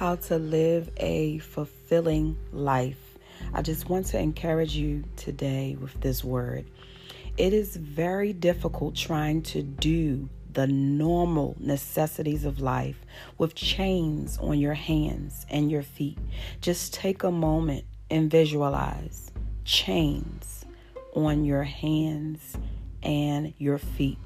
how to live a fulfilling life. I just want to encourage you today with this word. It is very difficult trying to do the normal necessities of life with chains on your hands and your feet. Just take a moment and visualize chains on your hands and your feet.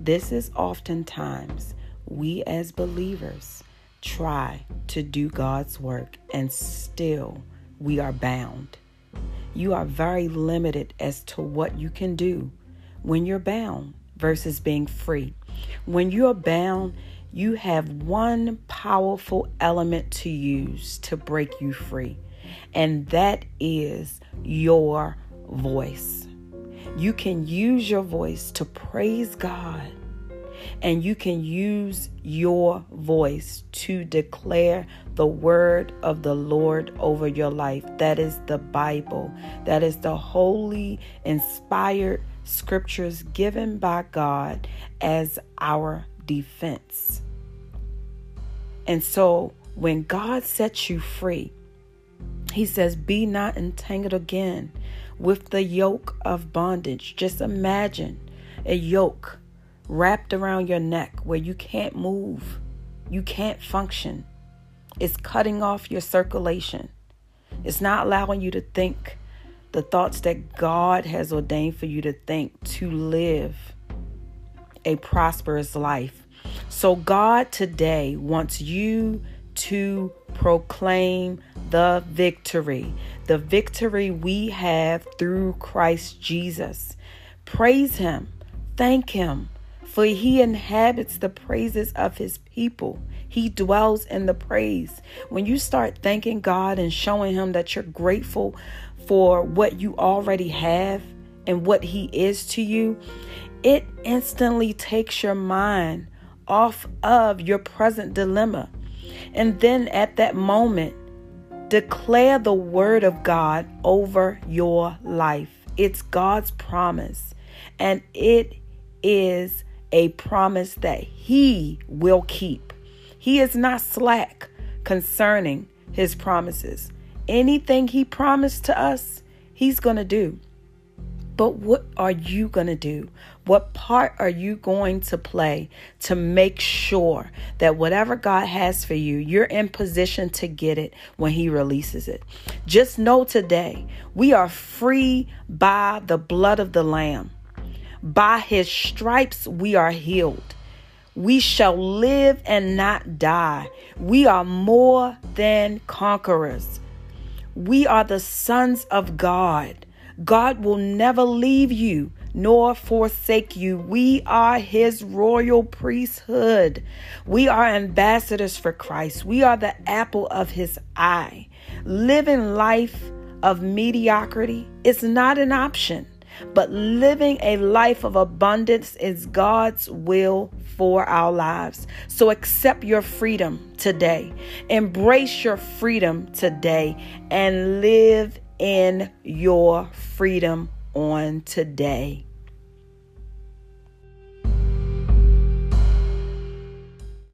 This is oftentimes we as believers try to do God's work and still we are bound. You are very limited as to what you can do when you're bound versus being free. When you're bound, you have one powerful element to use to break you free, and that is your voice. You can use your voice to praise God and you can use your voice to declare the word of the Lord over your life. That is the Bible, that is the holy, inspired scriptures given by God as our defense. And so when God sets you free, he says, Be not entangled again with the yoke of bondage. Just imagine a yoke wrapped around your neck where you can't move, you can't function. It's cutting off your circulation. It's not allowing you to think the thoughts that God has ordained for you to think to live a prosperous life. So, God today wants you to proclaim the victory, the victory we have through Christ Jesus. Praise Him, thank Him, for he inhabits the praises of his people. He dwells in the praise. When you start thanking God and showing him that you're grateful for what you already have and what he is to you, it instantly takes your mind off of your present dilemma. And then at that moment, declare the word of God over your life. It's God's promise, and it is a promise that He will keep. He is not slack concerning His promises. Anything He promised to us, He's going to do. But what are you going to do? What part are you going to play to make sure that whatever God has for you, you're in position to get it when He releases it? Just know today, we are free by the blood of the Lamb. By his stripes we are healed. We shall live and not die. We are more than conquerors. We are the sons of God. God will never leave you nor forsake you. We are his royal priesthood. We are ambassadors for Christ. We are the apple of his eye. Living life of mediocrity is not an option. But living a life of abundance is God's will for our lives. So accept your freedom today. Embrace your freedom today and live in your freedom on today.